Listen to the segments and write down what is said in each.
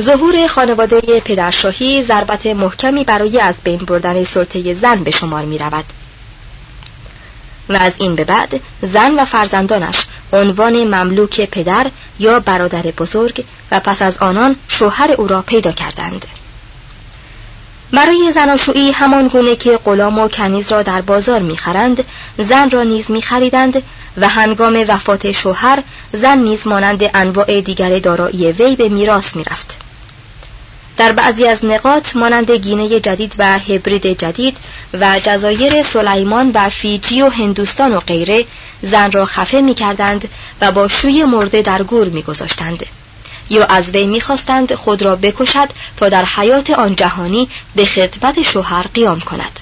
ظهور خانواده پدرشاهی ضربت محکمی برای از بین بردن سلطه زن به شمار می رود. و از این به بعد زن و فرزندانش عنوان مملوک پدر یا برادر بزرگ و پس از آنان شوهر او را پیدا کردند برای زناشویی همان گونه که غلام و کنیز را در بازار می‌خرند زن را نیز میخریدند و هنگام وفات شوهر زن نیز مانند انواع دیگر دارایی وی به میراث می‌رفت در بعضی از نقاط مانند گینه جدید و هبرید جدید و جزایر سلیمان و فیجی و هندوستان و غیره زن را خفه می کردند و با شوی مرده در گور می گذاشتند. یا از وی می‌خواستند خود را بکشد تا در حیات آن جهانی به خدمت شوهر قیام کند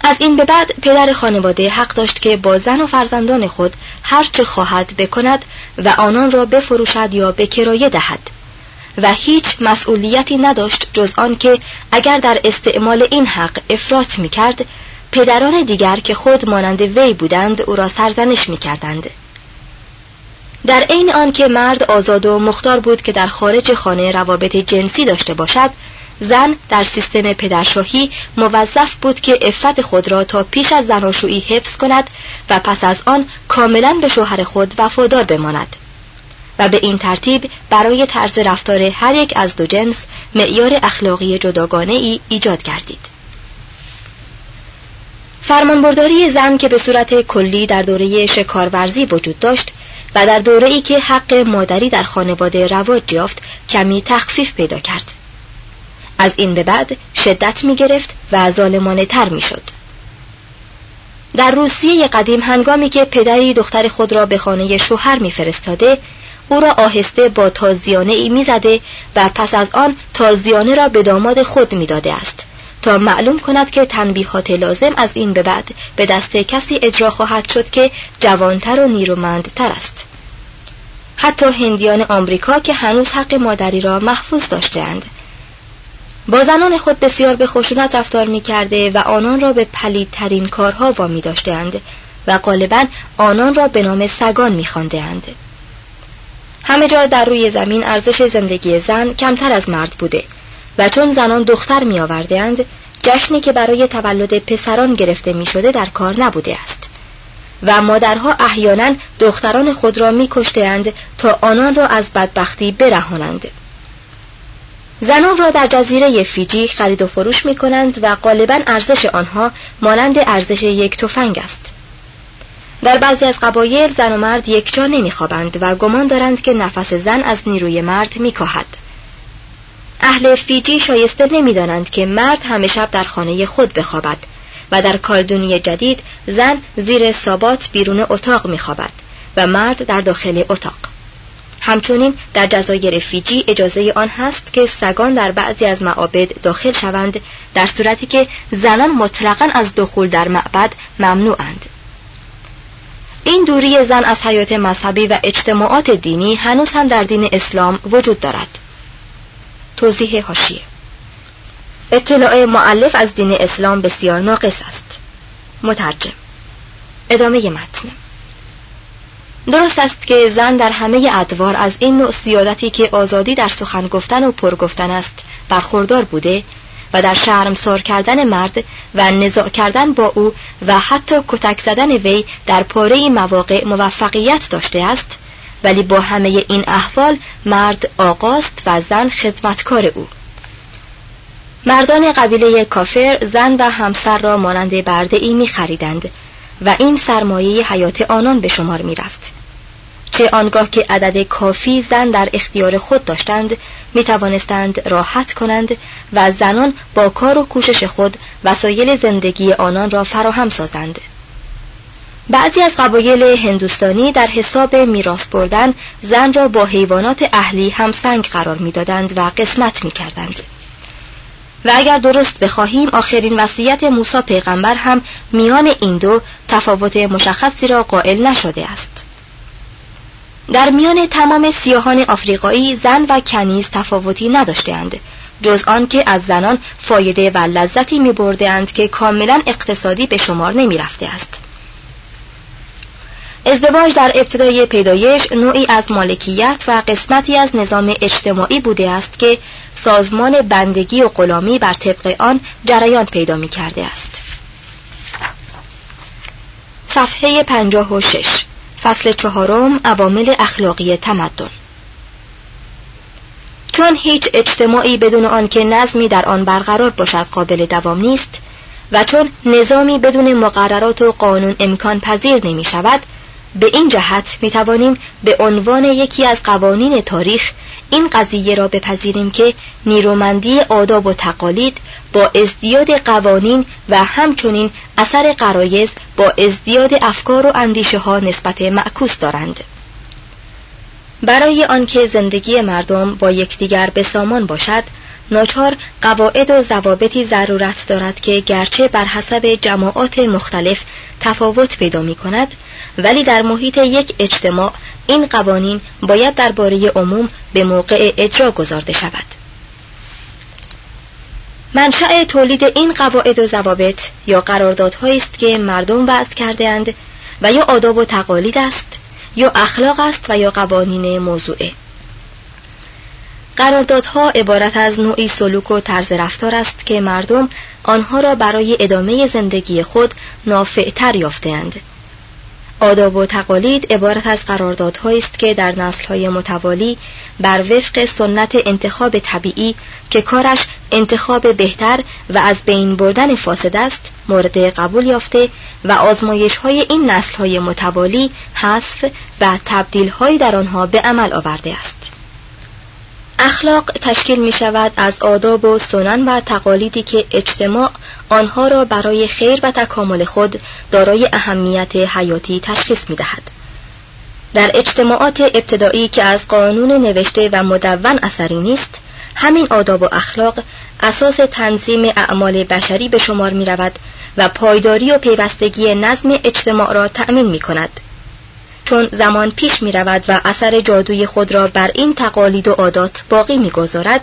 از این به بعد پدر خانواده حق داشت که با زن و فرزندان خود هر چه خواهد بکند و آنان را بفروشد یا به کرایه دهد و هیچ مسئولیتی نداشت جز آن که اگر در استعمال این حق افراط می کرد پدران دیگر که خود مانند وی بودند او را سرزنش می کردند. در عین آنکه مرد آزاد و مختار بود که در خارج خانه روابط جنسی داشته باشد زن در سیستم پدرشاهی موظف بود که افت خود را تا پیش از زناشویی حفظ کند و پس از آن کاملا به شوهر خود وفادار بماند و به این ترتیب برای طرز رفتار هر یک از دو جنس معیار اخلاقی جداگانه ای ایجاد کردید. فرمانبرداری زن که به صورت کلی در دوره شکارورزی وجود داشت و در دوره ای که حق مادری در خانواده رواج یافت کمی تخفیف پیدا کرد. از این به بعد شدت می گرفت و ظالمانه تر می شد در روسیه قدیم هنگامی که پدری دختر خود را به خانه شوهر میفرستاده او را آهسته با تازیانه ای می‌زده و پس از آن تازیانه را به داماد خود می‌داده است. تا معلوم کند که تنبیهات لازم از این به بعد به دست کسی اجرا خواهد شد که جوانتر و نیرومندتر است. حتی هندیان آمریکا که هنوز حق مادری را محفوظ داشتهاند. با زنان خود بسیار به خشونت رفتار می کرده و آنان را به پلیدترین کارها وامی داشتهاند و غالبا آنان را به نام سگان می اند. همه جا در روی زمین ارزش زندگی زن کمتر از مرد بوده و چون زنان دختر می آوردهاند جشنی که برای تولد پسران گرفته می شده در کار نبوده است. و مادرها احیانا دختران خود را می تا آنان را از بدبختی برهانند. زنان را در جزیره فیجی خرید و فروش می کنند و غالبا ارزش آنها مانند ارزش یک تفنگ است. در بعضی از قبایل زن و مرد یکجا نمیخوابند و گمان دارند که نفس زن از نیروی مرد میکاهد. اهل فیجی شایسته نمی‌دانند که مرد همه شب در خانه خود بخوابد و در کالدونی جدید زن زیر سابات بیرون اتاق میخوابد و مرد در داخل اتاق. همچنین در جزایر فیجی اجازه آن هست که سگان در بعضی از معابد داخل شوند در صورتی که زنان مطلقا از دخول در معبد ممنوعند. این دوری زن از حیات مذهبی و اجتماعات دینی هنوز هم در دین اسلام وجود دارد. توضیح هاشیه اطلاع معلف از دین اسلام بسیار ناقص است. مترجم. ادامه متن. درست است که زن در همه ادوار از این نوع سیادتی که آزادی در سخن گفتن و پرگفتن است برخوردار بوده و در شرمسار کردن مرد و نزاع کردن با او و حتی کتک زدن وی در پاره مواقع موفقیت داشته است ولی با همه این احوال مرد آقاست و زن خدمتکار او مردان قبیله کافر زن و همسر را مانند برده ای می خریدند و این سرمایه حیات آنان به شمار می رفت. چه آنگاه که عدد کافی زن در اختیار خود داشتند می توانستند راحت کنند و زنان با کار و کوشش خود وسایل زندگی آنان را فراهم سازند بعضی از قبایل هندوستانی در حساب میراث بردن زن را با حیوانات اهلی همسنگ قرار می‌دادند و قسمت می کردند. و اگر درست بخواهیم آخرین وصیت موسی پیغمبر هم میان این دو تفاوت مشخصی را قائل نشده است در میان تمام سیاهان آفریقایی زن و کنیز تفاوتی نداشتهاند جز آن که از زنان فایده و لذتی می اند که کاملا اقتصادی به شمار نمی رفته است. ازدواج در ابتدای پیدایش نوعی از مالکیت و قسمتی از نظام اجتماعی بوده است که سازمان بندگی و غلامی بر طبق آن جریان پیدا می کرده است. صفحه 56 فصل چهارم عوامل اخلاقی تمدن. چون هیچ اجتماعی بدون آنکه نظمی در آن برقرار باشد قابل دوام نیست و چون نظامی بدون مقررات و قانون امکان پذیر نمی شود به این جهت می توانیم به عنوان یکی از قوانین تاریخ این قضیه را بپذیریم که نیرومندی آداب و تقالید با ازدیاد قوانین و همچنین اثر قرایز با ازدیاد افکار و اندیشه ها نسبت معکوس دارند. برای آنکه زندگی مردم با یکدیگر به سامان باشد ناچار قواعد و ضوابطی ضرورت دارد که گرچه بر حسب جماعات مختلف تفاوت پیدا می کند ولی در محیط یک اجتماع این قوانین باید درباره عموم به موقع اجرا گذارده شود. منشأ تولید این قواعد و ضوابط یا قراردادهایی است که مردم وضع کرده اند و یا آداب و تقالید است یا اخلاق است و یا قوانین موضوعه قراردادها عبارت از نوعی سلوک و طرز رفتار است که مردم آنها را برای ادامه زندگی خود نافعتر یافتهاند. آداب و تقالید عبارت از قراردادهایی است که در نسلهای متوالی بر وفق سنت انتخاب طبیعی که کارش انتخاب بهتر و از بین بردن فاسد است مورد قبول یافته و آزمایش های این نسل های متوالی حذف و تبدیل های در آنها به عمل آورده است. اخلاق تشکیل می شود از آداب و سنن و تقالیدی که اجتماع آنها را برای خیر و تکامل خود دارای اهمیت حیاتی تشخیص می دهد. در اجتماعات ابتدایی که از قانون نوشته و مدون اثری نیست همین آداب و اخلاق اساس تنظیم اعمال بشری به شمار می رود و پایداری و پیوستگی نظم اجتماع را تأمین می کند چون زمان پیش می رود و اثر جادوی خود را بر این تقالید و عادات باقی می گذارد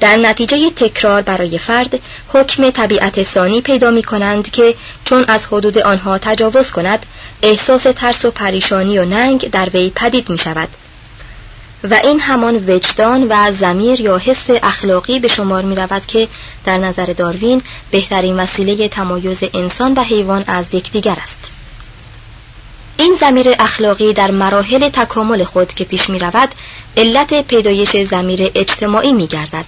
در نتیجه تکرار برای فرد حکم طبیعت ثانی پیدا می کنند که چون از حدود آنها تجاوز کند احساس ترس و پریشانی و ننگ در وی پدید می شود و این همان وجدان و زمیر یا حس اخلاقی به شمار می رود که در نظر داروین بهترین وسیله تمایز انسان و حیوان از یکدیگر است. این زمیر اخلاقی در مراحل تکامل خود که پیش می رود علت پیدایش زمیر اجتماعی می گردد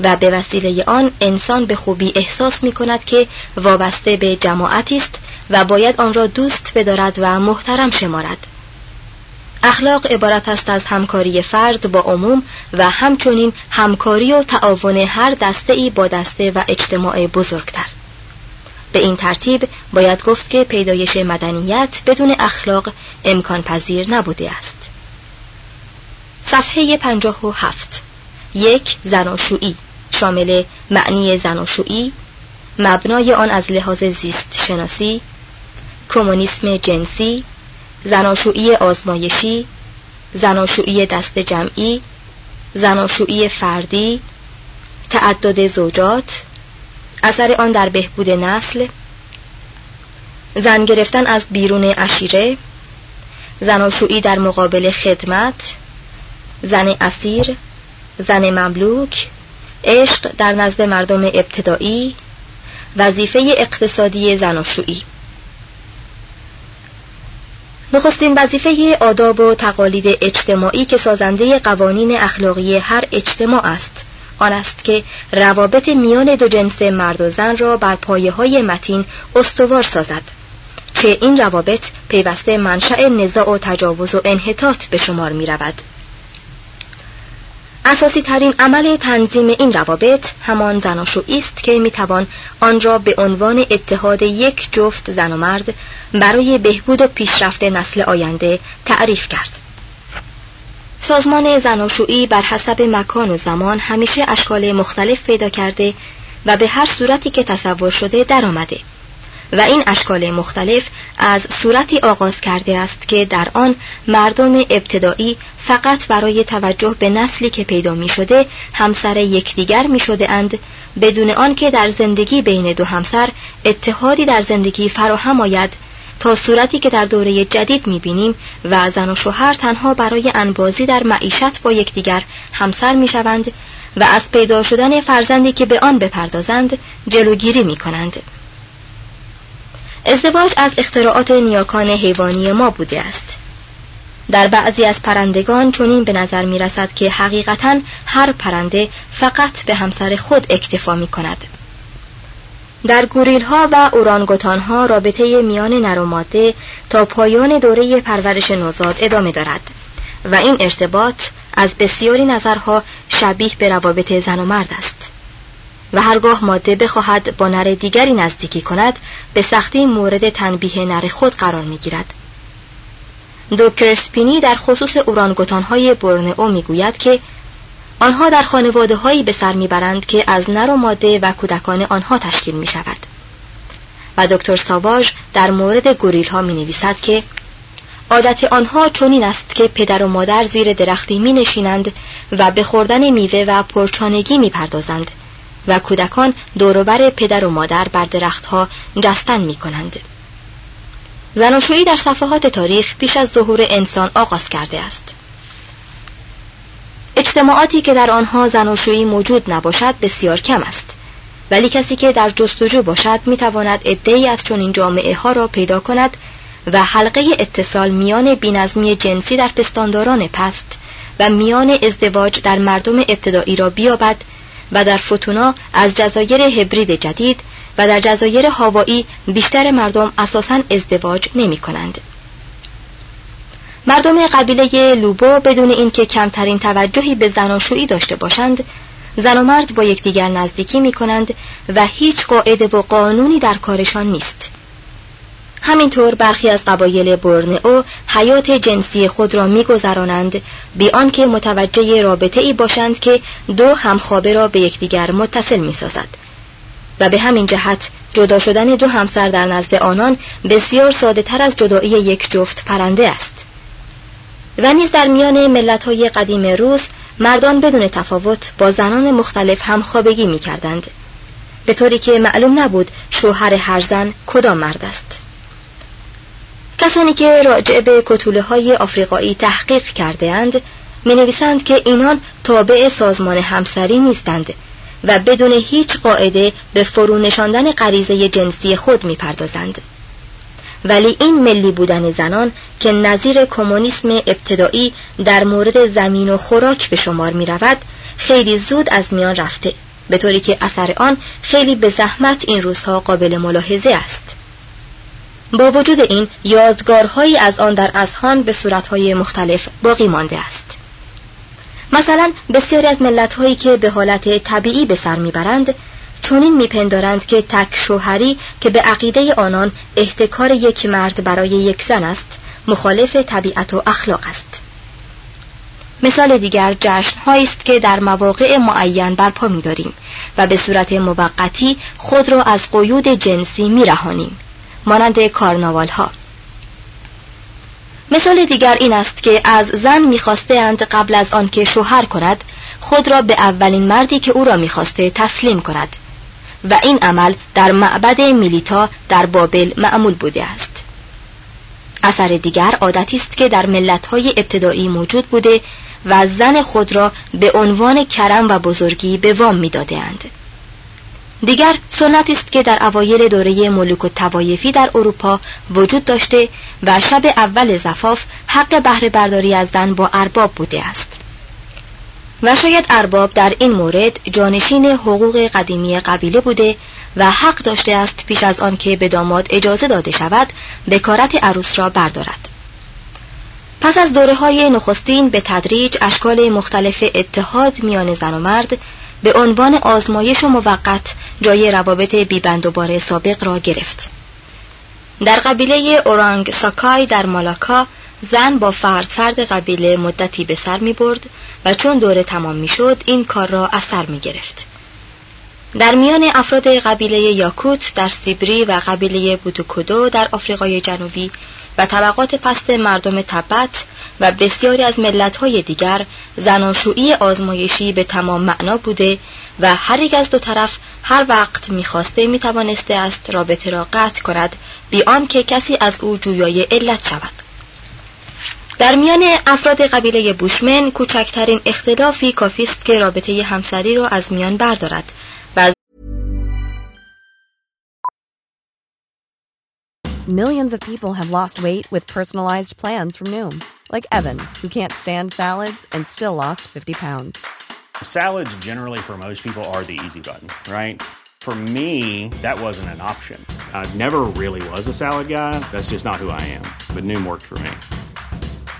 و به وسیله آن انسان به خوبی احساس می کند که وابسته به جماعتی است و باید آن را دوست بدارد و محترم شمارد. اخلاق عبارت است از همکاری فرد با عموم و همچنین همکاری و تعاون هر دسته ای با دسته و اجتماع بزرگتر. به این ترتیب باید گفت که پیدایش مدنیت بدون اخلاق امکان پذیر نبوده است. صفحه 57 یک زناشویی شامل معنی زناشویی مبنای آن از لحاظ زیست شناسی کمونیسم جنسی زناشویی آزمایشی زناشویی دست جمعی زناشویی فردی تعدد زوجات اثر آن در بهبود نسل زن گرفتن از بیرون اشیره زناشویی در مقابل خدمت زن اسیر زن مملوک عشق در نزد مردم ابتدایی وظیفه اقتصادی زناشویی نخستین وظیفه آداب و تقالید اجتماعی که سازنده قوانین اخلاقی هر اجتماع است. آن است که روابط میان دو جنس مرد و زن را بر پایه های متین استوار سازد که این روابط پیوسته منشأ نزاع و تجاوز و انحطاط به شمار می رود. اساسی ترین عمل تنظیم این روابط همان زناشویی است که می‌توان آن را به عنوان اتحاد یک جفت زن و مرد برای بهبود و پیشرفت نسل آینده تعریف کرد. سازمان زناشویی بر حسب مکان و زمان همیشه اشکال مختلف پیدا کرده و به هر صورتی که تصور شده درآمده. و این اشکال مختلف از صورتی آغاز کرده است که در آن مردم ابتدایی فقط برای توجه به نسلی که پیدا می شده همسر یکدیگر می شده اند بدون آنکه در زندگی بین دو همسر اتحادی در زندگی فراهم آید تا صورتی که در دوره جدید می بینیم و زن و شوهر تنها برای انبازی در معیشت با یکدیگر همسر می شوند و از پیدا شدن فرزندی که به آن بپردازند جلوگیری می کنند. ازدواج از اختراعات نیاکان حیوانی ما بوده است در بعضی از پرندگان چنین به نظر می رسد که حقیقتا هر پرنده فقط به همسر خود اکتفا می کند در گوریل ها و اورانگوتان ها رابطه میان نر و ماده تا پایان دوره پرورش نوزاد ادامه دارد و این ارتباط از بسیاری نظرها شبیه به روابط زن و مرد است و هرگاه ماده بخواهد با نر دیگری نزدیکی کند به سختی مورد تنبیه نر خود قرار می گیرد. دوکرسپینی در خصوص اورانگوتان های برنئو می گوید که آنها در خانواده هایی به سر می‌برند که از نر و ماده و کودکان آنها تشکیل می شود. و دکتر ساواژ در مورد گوریل ها می نویسد که عادت آنها چنین است که پدر و مادر زیر درختی می نشینند و به خوردن میوه و پرچانگی می پردازند و کودکان دوروبر پدر و مادر بر درختها جستن می کنند. زناشویی در صفحات تاریخ پیش از ظهور انسان آغاز کرده است. اجتماعاتی که در آنها زناشویی موجود نباشد بسیار کم است. ولی کسی که در جستجو باشد می تواند ای از چنین جامعه ها را پیدا کند و حلقه اتصال میان بینظمی جنسی در پستانداران پست و میان ازدواج در مردم ابتدایی را بیابد و در فتونا از جزایر هبرید جدید و در جزایر هاوایی بیشتر مردم اساسا ازدواج نمی کنند. مردم قبیله لوبو بدون اینکه کمترین توجهی به زناشویی داشته باشند زن و مرد با یکدیگر نزدیکی می کنند و هیچ قاعده و قانونی در کارشان نیست. همینطور برخی از قبایل برنئو حیات جنسی خود را میگذرانند بی آنکه متوجه رابطه ای باشند که دو همخوابه را به یکدیگر متصل می‌سازد. و به همین جهت جدا شدن دو همسر در نزد آنان بسیار ساده تر از جدایی یک جفت پرنده است. و نیز در میان ملت های قدیم روس مردان بدون تفاوت با زنان مختلف همخوابگی می کردند به طوری که معلوم نبود شوهر هر زن کدام مرد است کسانی که راجع به کتوله های آفریقایی تحقیق کرده اند می نویسند که اینان تابع سازمان همسری نیستند و بدون هیچ قاعده به فرو نشاندن غریزه جنسی خود می پردازند. ولی این ملی بودن زنان که نظیر کمونیسم ابتدایی در مورد زمین و خوراک به شمار می رود خیلی زود از میان رفته. به طوری که اثر آن خیلی به زحمت این روزها قابل ملاحظه است. با وجود این یادگارهایی از آن در اذهان به صورتهای مختلف باقی مانده است. مثلا بسیاری از ملتهایی که به حالت طبیعی به سر می‌برند چونین میپندارند که تک شوهری که به عقیده آنان احتکار یک مرد برای یک زن است مخالف طبیعت و اخلاق است. مثال دیگر جشن است که در مواقع معین برپا میداریم و به صورت موقتی خود را از قیود جنسی میرهانیم مانند کارناوال ها مثال دیگر این است که از زن می‌خواسته اند قبل از آنکه شوهر کند خود را به اولین مردی که او را می‌خواسته تسلیم کند و این عمل در معبد میلیتا در بابل معمول بوده است اثر دیگر عادتی است که در ملت‌های ابتدایی موجود بوده و زن خود را به عنوان کرم و بزرگی به وام میدادهاند. دیگر سنتی است که در اوایل دوره ملوک و توایفی در اروپا وجود داشته و شب اول زفاف حق بهره برداری از زن با ارباب بوده است و شاید ارباب در این مورد جانشین حقوق قدیمی قبیله بوده و حق داشته است پیش از آن که به داماد اجازه داده شود بکارت عروس را بردارد. پس از دوره های نخستین به تدریج اشکال مختلف اتحاد میان زن و مرد به عنوان آزمایش و موقت جای روابط بیبند و بار سابق را گرفت. در قبیله اورانگ ساکای در مالاکا زن با فرد فرد قبیله مدتی به سر می برد و چون دوره تمام می شد این کار را اثر می گرفت. در میان افراد قبیله یاکوت در سیبری و قبیله بودوکودو در آفریقای جنوبی و طبقات پست مردم تبت و بسیاری از ملت‌های دیگر زناشویی آزمایشی به تمام معنا بوده و هر یک از دو طرف هر وقت می‌خواسته می‌توانسته است رابطه را قطع کند بی که کسی از او جویای علت شود در میان افراد قبیله بوشمن کوچکترین اختلافی کافی است که رابطه همسری را از میان بردارد و Millions of people have lost weight with personalized plans from Noom, like Evan, who can't stand salads and still lost 50 pounds. Salads generally for most people are the easy button, right? For me, that wasn't an option. I never really was a salad guy. That's just not who I am. But Noom worked for me.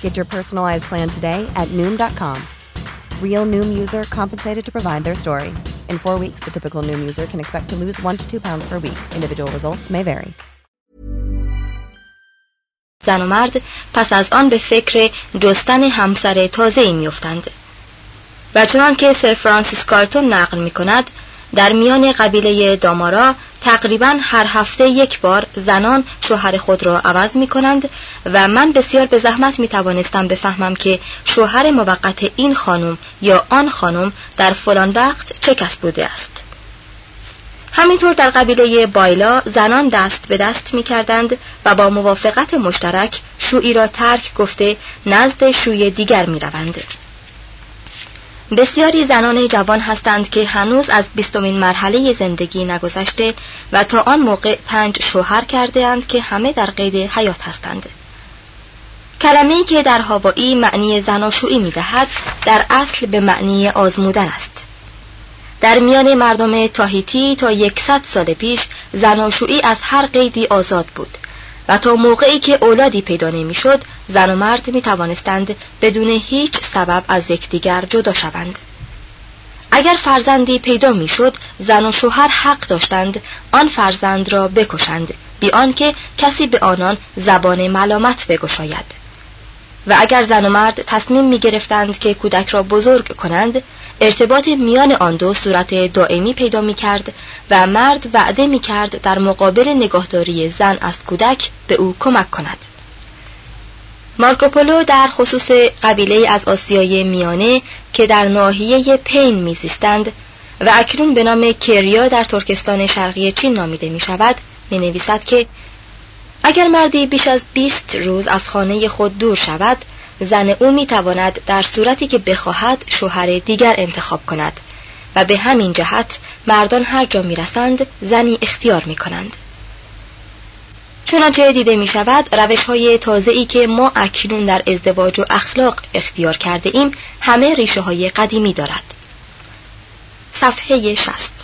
Get your personalized plan today at Noom.com. Real Noom user compensated to provide their story. In four weeks, the typical Noom user can expect to lose one to two pounds per week. Individual results may vary. زن و مرد پس از آن به فکر جستن همسر تازه ای میافتند و چنان که سر فرانسیس کارتون نقل می کند در میان قبیله دامارا تقریبا هر هفته یک بار زنان شوهر خود را عوض می کنند و من بسیار به زحمت می توانستم بفهمم که شوهر موقت این خانم یا آن خانم در فلان وقت چه کس بوده است همینطور در قبیله بایلا زنان دست به دست می کردند و با موافقت مشترک شویی را ترک گفته نزد شوی دیگر می روند. بسیاری زنان جوان هستند که هنوز از بیستمین مرحله زندگی نگذشته و تا آن موقع پنج شوهر کرده اند که همه در قید حیات هستند. کلمه‌ای که در هوایی معنی زناشویی می دهد در اصل به معنی آزمودن است. در میان مردم تاهیتی تا یکصد سال پیش زناشویی از هر قیدی آزاد بود و تا موقعی که اولادی پیدا نمی‌شد زن و مرد می توانستند بدون هیچ سبب از یکدیگر جدا شوند. اگر فرزندی پیدا می‌شد زن و شوهر حق داشتند آن فرزند را بکشند بی آنکه کسی به آنان زبان ملامت بگشاید. و اگر زن و مرد تصمیم می گرفتند که کودک را بزرگ کنند ارتباط میان آن دو صورت دائمی پیدا می کرد و مرد وعده می کرد در مقابل نگاهداری زن از کودک به او کمک کند. مارکوپولو در خصوص قبیله از آسیای میانه که در ناحیه پین میزیستند و اکنون به نام کریا در ترکستان شرقی چین نامیده می شود می نویسد که اگر مردی بیش از 20 روز از خانه خود دور شود زن او می تواند در صورتی که بخواهد شوهر دیگر انتخاب کند و به همین جهت مردان هر جا می رسند زنی اختیار می کنند چنانچه دیده می شود روش های تازه ای که ما اکنون در ازدواج و اخلاق اختیار کرده ایم همه ریشه های قدیمی دارد. صفحه شست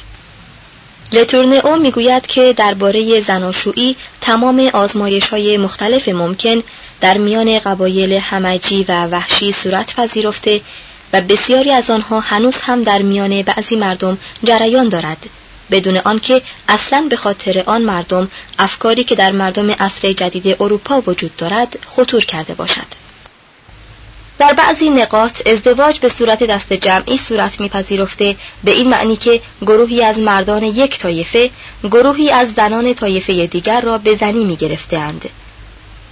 لتورنئو می‌گوید که درباره زناشویی تمام آزمایش های مختلف ممکن در میان قبایل همجی و وحشی صورت پذیرفته و بسیاری از آنها هنوز هم در میان بعضی مردم جریان دارد. بدون آنکه اصلا به خاطر آن مردم افکاری که در مردم عصر جدید اروپا وجود دارد خطور کرده باشد. در بعضی نقاط ازدواج به صورت دست جمعی صورت میپذیرفته. به این معنی که گروهی از مردان یک طایفه گروهی از زنان طایفه دیگر را به زنی میگرفتهاند.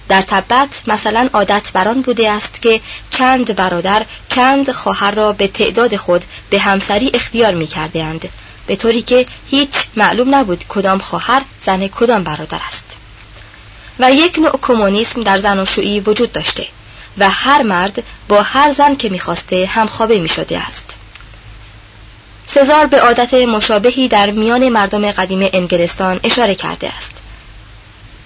در تبت مثلا عادت بران بوده است که چند برادر چند خواهر را به تعداد خود به همسری اختیار می کرده اند به طوری که هیچ معلوم نبود کدام خواهر زن کدام برادر است. و یک نوع کمونیسم در زن وجود داشته. و هر مرد با هر زن که می‌خواسته همخوابه می شده است. سزار به عادت مشابهی در میان مردم قدیم انگلستان اشاره کرده است.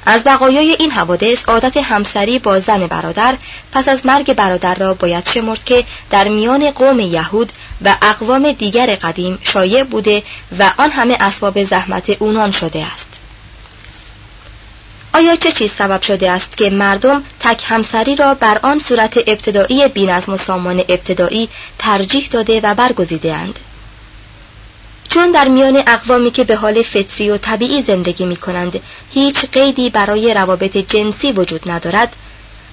از بقایای این حوادث عادت همسری با زن برادر پس از مرگ برادر را باید شمرد که در میان قوم یهود و اقوام دیگر قدیم شایع بوده و آن همه اسباب زحمت اونان شده است. آیا چه چیز سبب شده است که مردم تک همسری را بر آن صورت ابتدایی بینظم و سامان ابتدایی ترجیح داده و برگزیده اند؟ چون در میان اقوامی که به حال فطری و طبیعی زندگی می کنند هیچ قیدی برای روابط جنسی وجود ندارد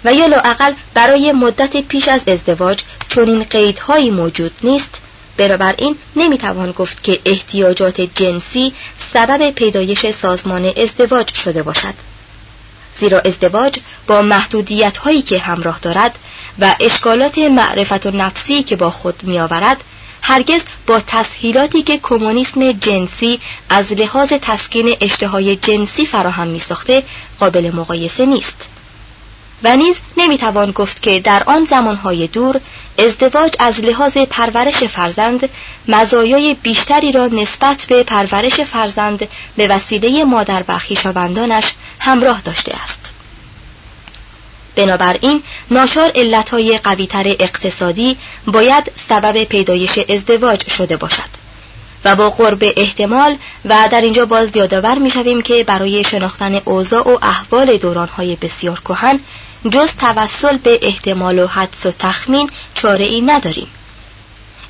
و یا لااقل برای مدت پیش از ازدواج چون این قیدهایی موجود نیست این نمی‌توان گفت که احتیاجات جنسی سبب پیدایش سازمان ازدواج شده باشد زیرا ازدواج با محدودیت هایی که همراه دارد و اشکالات معرفت و نفسی که با خود می آورد هرگز با تسهیلاتی که کمونیسم جنسی از لحاظ تسکین اشتهای جنسی فراهم می ساخته قابل مقایسه نیست. و نیز نمی‌توان گفت که در آن زمانهای دور ازدواج از لحاظ پرورش فرزند مزایای بیشتری را نسبت به پرورش فرزند به وسیله مادر و خویشاوندانش همراه داشته است. بنابراین ناشار علتهای قویتر اقتصادی باید سبب پیدایش ازدواج شده باشد. و با قرب احتمال و در اینجا باز یادآور می‌شویم که برای شناختن اوضاع و احوال دورانهای بسیار کهن جز توسل به احتمال و حدس و تخمین چاره ای نداریم.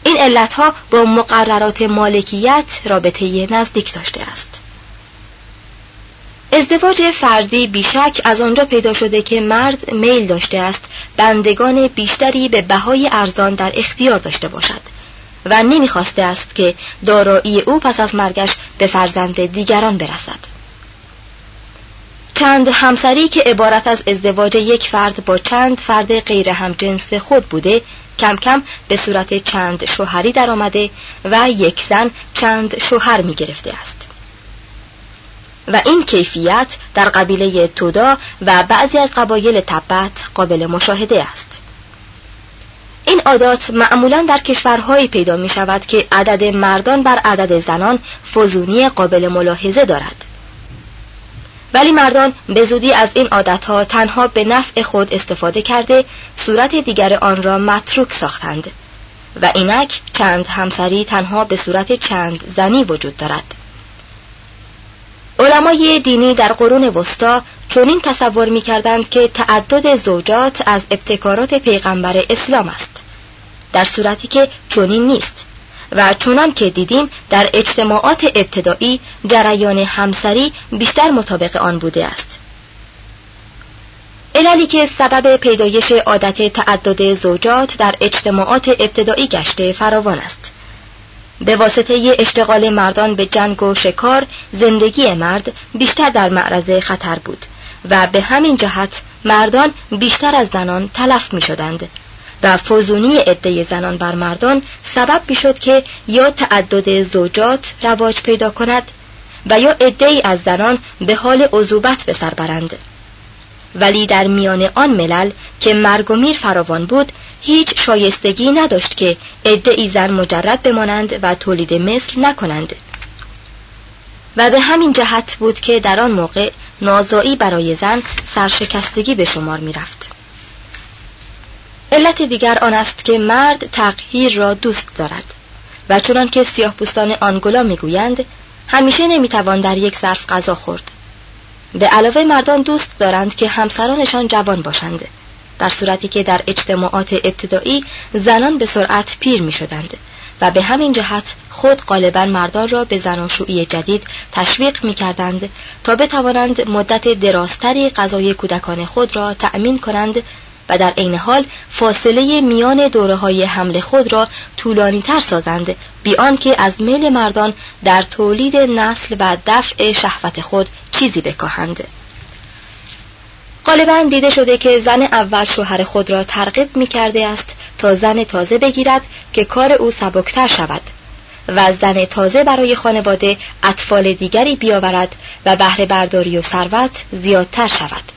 این علتها با مقررات مالکیت رابطه نزدیک داشته است. ازدواج فردی بیشک از آنجا پیدا شده که مرد میل داشته است بندگان بیشتری به بهای ارزان در اختیار داشته باشد و نمی‌خواسته است که دارایی او پس از مرگش به فرزند دیگران برسد. چند همسری که عبارت از ازدواج یک فرد با چند فرد غیر همجنس خود بوده کم کم به صورت چند شوهری در آمده و یک زن چند شوهر می گرفته است. و این کیفیت در قبیله تودا و بعضی از قبایل تبت قابل مشاهده است. این عادات معمولا در کشورهایی پیدا می شود که عدد مردان بر عدد زنان فزونی قابل ملاحظه دارد. ولی مردان به زودی از این عادتها تنها به نفع خود استفاده کرده صورت دیگر آن را متروک ساختند. و اینک چند همسری تنها به صورت چند زنی وجود دارد. علمای دینی در قرون وسطا چنین تصور می کردند که تعدد زوجات از ابتکارات پیغمبر اسلام است. در صورتی که چنین نیست. و چونان که دیدیم در اجتماعات ابتدایی جریان همسری بیشتر مطابق آن بوده است. عللی که سبب پیدایش عادت تعدد زوجات در اجتماعات ابتدایی گشته فراوان است. به واسطه اشتغال مردان به جنگ و شکار زندگی مرد بیشتر در معرض خطر بود و به همین جهت مردان بیشتر از زنان تلف می شدند و فوزونی عده زنان بر مردان سبب می‌شد که یا تعدد زوجات رواج پیدا کند و یا عده از زنان به حال عذوبت به سر برند ولی در میان آن ملل که مرگ و میر فراوان بود هیچ شایستگی نداشت که عده زن مجرد بمانند و تولید مثل نکنند و به همین جهت بود که در آن موقع نازایی برای زن سرشکستگی به شمار می رفت. علت دیگر آن است که مرد تغییر را دوست دارد. و چنان که سیاه پوستان آنگولا می‌گویند همیشه نمی‌توان در یک ظرف غذا خورد. به علاوه مردان دوست دارند که همسرانشان جوان باشند در صورتی که در اجتماعات ابتدایی زنان به سرعت پیر می شدند و به همین جهت خود غالبا مردان را به زناشویی جدید تشویق می کردند تا بتوانند مدت درازتری غذای کودکان خود را تأمین کنند و در عین حال فاصله میان دوره های حمل خود را طولانی تر سازند بیان که از میل مردان در تولید نسل و دفع شهوت خود چیزی بکاهند. غالبا دیده شده که زن اول شوهر خود را ترغیب می کرده است تا زن تازه بگیرد که کار او سبکتر شود و زن تازه برای خانواده اطفال دیگری بیاورد و بهره برداری و ثروت زیادتر شود.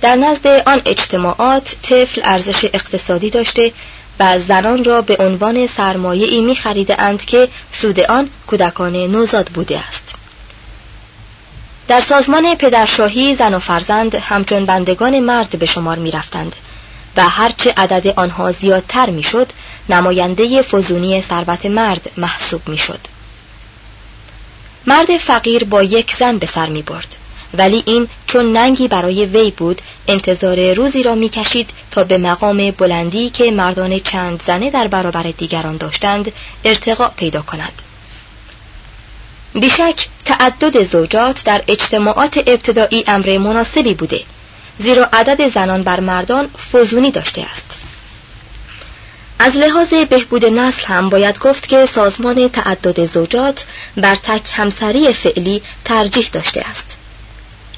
در نزد آن اجتماعات طفل ارزش اقتصادی داشته و زنان را به عنوان سرمایه ای می خریده اند که سود آن کودکان نوزاد بوده است در سازمان پدرشاهی زن و فرزند همچون بندگان مرد به شمار می رفتند و هرچه عدد آنها زیادتر می شد نماینده فزونی ثروت مرد محسوب می شد. مرد فقیر با یک زن به سر می برد ولی این چون ننگی برای وی بود انتظار روزی را می کشید تا به مقام بلندی که مردان چند زنه در برابر دیگران داشتند ارتقا پیدا کند. بیشک تعدد زوجات در اجتماعات ابتدایی امر مناسبی بوده زیرا عدد زنان بر مردان فزونی داشته است. از لحاظ بهبود نسل هم باید گفت که سازمان تعدد زوجات بر تک همسری فعلی ترجیح داشته است.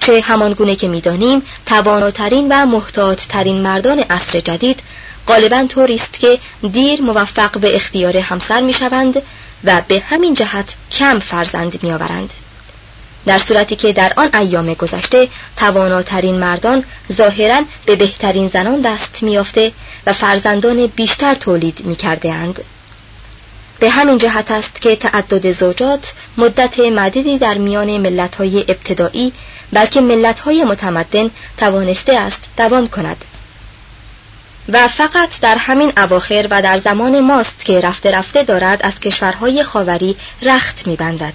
چه همانگونه که می‌دانیم تواناترین و محتاطترین مردان عصر جدید غالبا طوری است که دیر موفق به اختیار همسر می‌شوند و به همین جهت کم فرزند میآورند در صورتی که در آن ایام گذشته تواناترین مردان ظاهرا به بهترین زنان دست میافته و فرزندان بیشتر تولید می‌کرده اند. به همین جهت است که تعدد زوجات مدت مدیدی در میان ملت‌های ابتدایی بلکه ملت‌های متمدن توانسته است دوام کند. و فقط در همین اواخر و در زمان ماست که رفته رفته دارد از کشورهای خاوری رخت میبندد.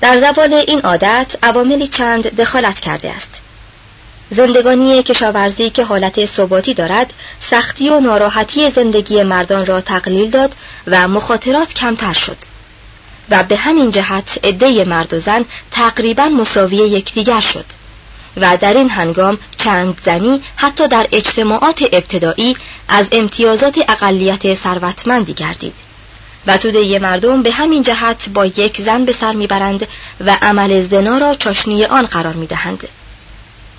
در زوال این عادت عواملی چند دخالت کرده است. زندگانی کشاورزی که حالت ثباتی دارد سختی و ناراحتی زندگی مردان را تقلیل داد و مخاطرات کمتر شد. و به همین جهت عده مرد و زن تقریبا مساوی یکدیگر شد. و در این هنگام چند زنی حتی در اجتماعات ابتدایی از امتیازات اقلیت ثروتمندی گردید. و توده مردم به همین جهت با یک زن به سر می‌برند و عمل زنا را چاشنی آن قرار می‌دهند.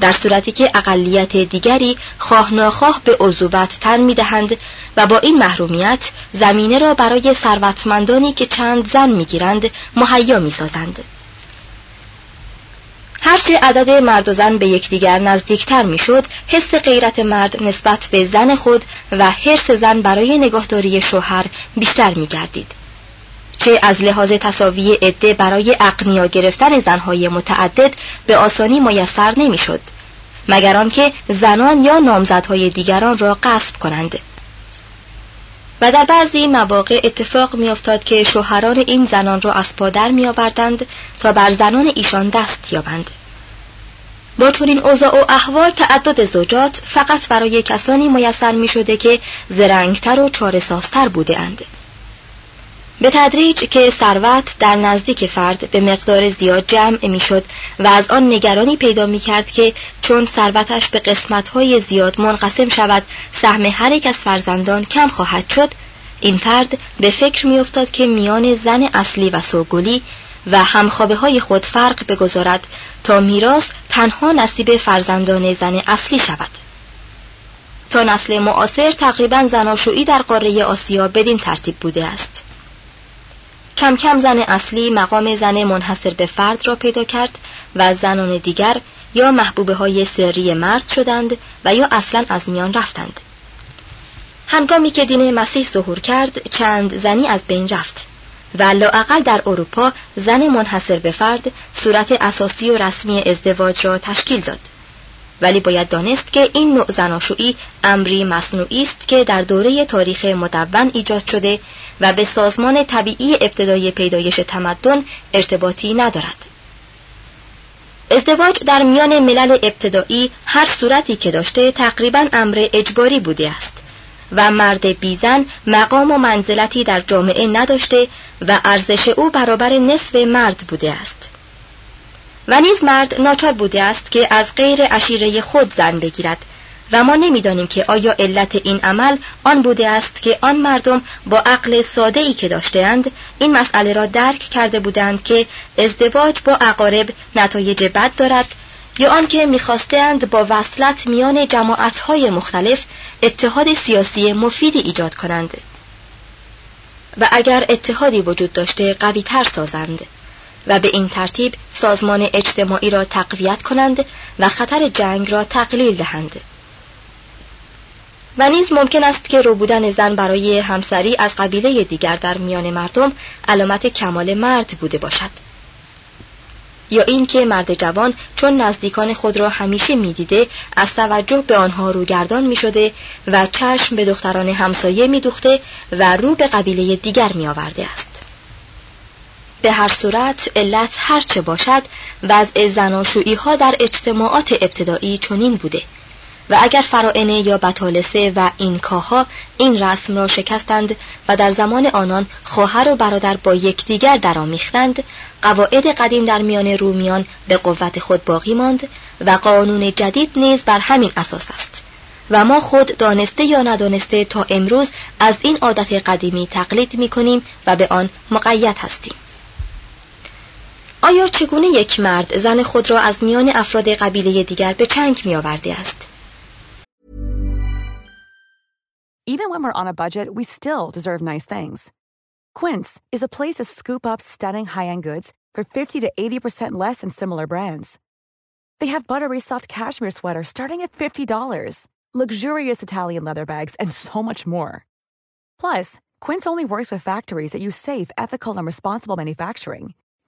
در صورتی که اقلیت دیگری خواه ناخواه به عضوبت تن می‌دهند و با این محرومیت زمینه را برای ثروتمندانی که چند زن می‌گیرند مهیا می‌سازند. هرچه عدد مرد و زن به یکدیگر نزدیکتر می‌شد حس غیرت مرد نسبت به زن خود و حرس زن برای نگاهداری شوهر بیشتر میگردید. چه از لحاظ تصاوی عده برای اقنیا گرفتن زنهای متعدد به آسانی میسر نمی‌شد مگر آنکه زنان یا نامزدهای دیگران را قصب کنند و در بعضی مواقع اتفاق میافتاد که شوهران این زنان را از پادر میآوردند تا بر زنان ایشان دست یابند با چنین اوضاع و احوال تعدد زوجات فقط برای کسانی میسر می شده که زرنگتر و چارسازتر بوده اند. به تدریج که ثروت در نزدیک فرد به مقدار زیاد جمع می‌شد و از آن نگرانی پیدا می کرد که چون ثروتش به قسمتهای زیاد منقسم شود سهم هر یک از فرزندان کم خواهد شد این فرد به فکر میافتاد که میان زن اصلی و سوگلی و همخوابه های خود فرق بگذارد تا میراث تنها نصیب فرزندان زن اصلی شود. تا نسل معاصر تقریبا زناشویی در قاره آسیا بدین ترتیب بوده است. کم کم زن اصلی مقام زن منحصر به فرد را پیدا کرد و زنان دیگر یا محبوبه های سری مرد شدند و یا اصلا از میان رفتند. هنگامی که دین مسیح ظهور کرد چند زنی از بین رفت و لااقل در اروپا زن منحصر به فرد صورت اساسی و رسمی ازدواج را تشکیل داد. ولی باید دانست که این نوع زناشویی امری مصنوعی است که در دوره تاریخ مدون ایجاد شده و به سازمان طبیعی ابتدای پیدایش تمدن ارتباطی ندارد. ازدواج در میان ملل ابتدایی هر صورتی که داشته تقریبا امر اجباری بوده است و مرد بیزن مقام و منزلتی در جامعه نداشته و ارزش او برابر نصف مرد بوده است. و نیز مرد ناچار بوده است که از غیر اشیره خود زن بگیرد. و ما نمی‌دانیم که آیا علت این عمل آن بوده است که آن مردم با عقل ساده ای که داشتهاند این مسئله را درک کرده بودند که ازدواج با اقارب نتایج بد دارد یا آنکه می‌خواستند با وصلت میان جماعتهای مختلف اتحاد سیاسی مفیدی ایجاد کنند. و اگر اتحادی وجود داشته قوی تر سازند. و به این ترتیب سازمان اجتماعی را تقویت کنند و خطر جنگ را تقلیل دهند. و نیز ممکن است که رو بودن زن برای همسری از قبیله دیگر در میان مردم علامت کمال مرد بوده باشد. یا اینکه مرد جوان چون نزدیکان خود را همیشه می‌دیده از توجه به آنها روگردان می شده و چشم به دختران همسایه می دوخته و رو به قبیله دیگر می آورده است. به هر صورت علت هرچه باشد وضع زناشویی ها در اجتماعات ابتدایی چنین بوده. و اگر فرائنه یا بطالسه و اینکاها این رسم را شکستند و در زمان آنان خواهر و برادر با یکدیگر درآمیختند قواعد قدیم در میان رومیان به قوت خود باقی ماند و قانون جدید نیز بر همین اساس است. و ما خود دانسته یا ندانسته تا امروز از این عادت قدیمی تقلید می کنیم و به آن مقید هستیم. آیا چگونه یک مرد زن خود را از میان افراد قبیله دیگر به چنگ می آورده است؟ Even when we're on a budget, we still deserve nice things. Quince is a place to scoop up stunning high-end goods for 50 to 80% less than similar brands. They have buttery soft cashmere sweaters starting at $50, luxurious Italian leather bags, and so much more. Plus, Quince only works with factories that use safe, ethical, and responsible manufacturing.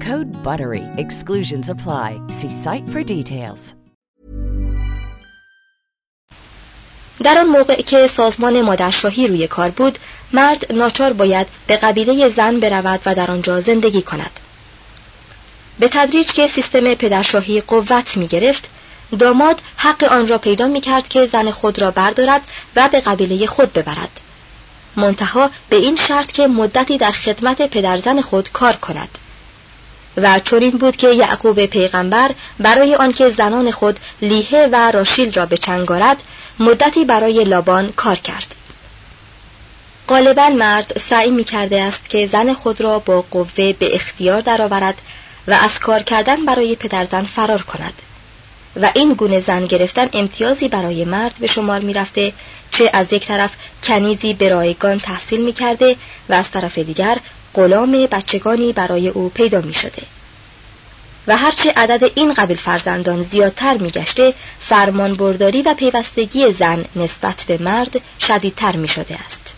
Code BUTTERY. Exclusions apply. See site for details. در آن موقع که سازمان مادرشاهی روی کار بود مرد ناچار باید به قبیله زن برود و در آنجا زندگی کند به تدریج که سیستم پدرشاهی قوت می گرفت داماد حق آن را پیدا می کرد که زن خود را بردارد و به قبیله خود ببرد منتها به این شرط که مدتی در خدمت پدرزن خود کار کند و چنین بود که یعقوب پیغمبر برای آنکه زنان خود لیهه و راشیل را به چنگ آرد مدتی برای لابان کار کرد. غالبا مرد سعی می کرده است که زن خود را با قوه به اختیار درآورد و از کار کردن برای پدرزن فرار کند. و این گونه زن گرفتن امتیازی برای مرد به شمار می رفته چه از یک طرف کنیزی به رایگان تحصیل می کرده و از طرف دیگر غلام بچگانی برای او پیدا می شده. و هرچه عدد این قبیل فرزندان زیادتر می گشته فرمان برداری و پیوستگی زن نسبت به مرد شدیدتر می شده است.